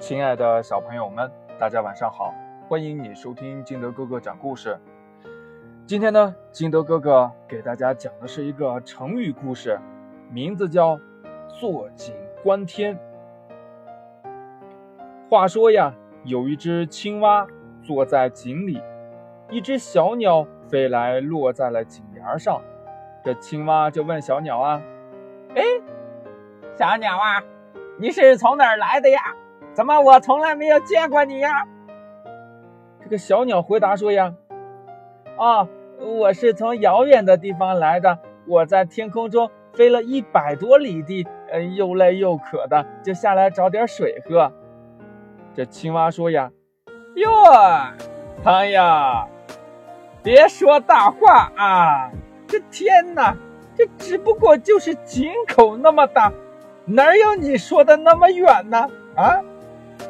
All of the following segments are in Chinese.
亲爱的小朋友们，大家晚上好！欢迎你收听金德哥哥讲故事。今天呢，金德哥哥给大家讲的是一个成语故事，名字叫“坐井观天”。话说呀，有一只青蛙坐在井里，一只小鸟飞来，落在了井沿上。这青蛙就问小鸟啊：“哎，小鸟啊，你是从哪儿来的呀？怎么我从来没有见过你呀？”这个小鸟回答说：“呀，啊，我是从遥远的地方来的，我在天空中飞了一百多里地，呃，又累又渴的，就下来找点水喝。”这青蛙说：“呀，哟，朋友，别说大话啊！”这天哪，这只不过就是井口那么大，哪有你说的那么远呢？啊，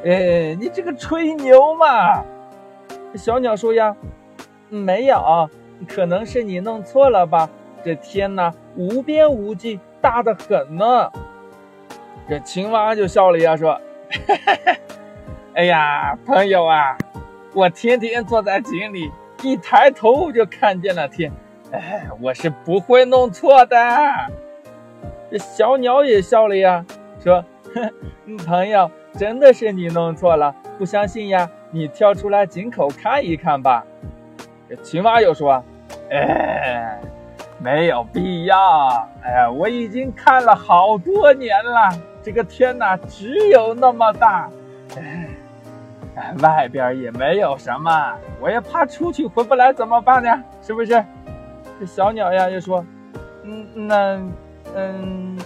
哎，你这个吹牛嘛！小鸟说呀，没有，可能是你弄错了吧？这天哪，无边无际，大的很呢。这青蛙就笑了呀，说：“哈 哈哎呀，朋友啊，我天天坐在井里，一抬头就看见了天。”哎，我是不会弄错的。这小鸟也笑了呀，说：“哼 朋友，真的是你弄错了，不相信呀？你跳出来井口看一看吧。”这青蛙又说：“哎，没有必要。哎，我已经看了好多年了。这个天哪，只有那么大。哎，外边也没有什么，我也怕出去回不来，怎么办呢？是不是？”这小鸟呀，又说：“嗯，那，嗯，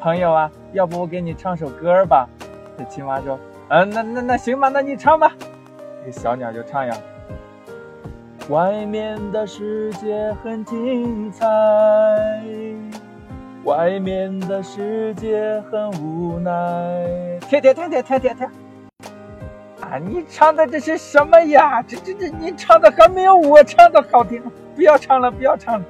朋友啊，要不我给你唱首歌吧？”这青蛙说：“嗯，那那那行吧，那你唱吧。”这小鸟就唱呀：“外面的世界很精彩，外面的世界很无奈。”停停停停停停停！啊，你唱的这是什么呀？这这这，你唱的还没有我唱的好听。不要唱了，不要唱了！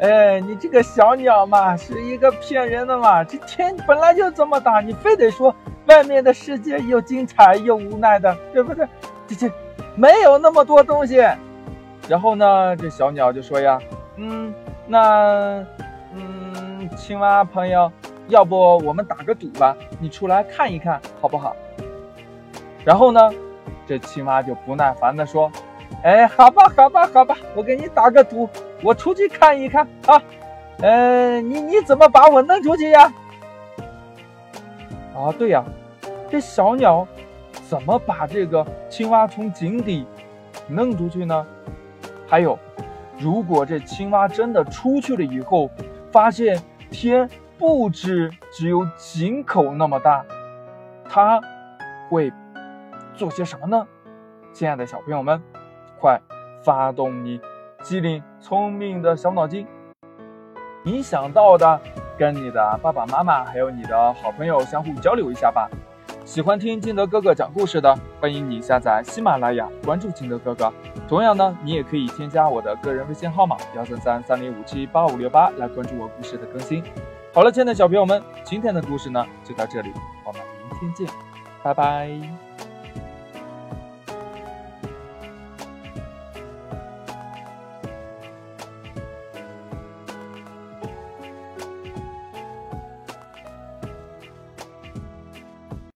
哎，你这个小鸟嘛，是一个骗人的嘛。这天本来就这么大，你非得说外面的世界又精彩又无奈的，对不对？这这没有那么多东西。然后呢，这小鸟就说呀：“嗯，那嗯，青蛙朋友，要不我们打个赌吧？你出来看一看好不好？”然后呢，这青蛙就不耐烦地说。哎，好吧，好吧，好吧，我给你打个赌，我出去看一看啊。嗯，你你怎么把我弄出去呀？啊，对呀，这小鸟怎么把这个青蛙从井底弄出去呢？还有，如果这青蛙真的出去了以后，发现天不止只有井口那么大，它会做些什么呢？亲爱的小朋友们。快发动你机灵聪明的小脑筋，你想到的，跟你的爸爸妈妈还有你的好朋友相互交流一下吧。喜欢听金德哥哥讲故事的，欢迎你下载喜马拉雅，关注金德哥哥。同样呢，你也可以添加我的个人微信号码幺三三三零五七八五六八来关注我故事的更新。好了，亲爱的小朋友们，今天的故事呢就到这里，我们明天见，拜拜。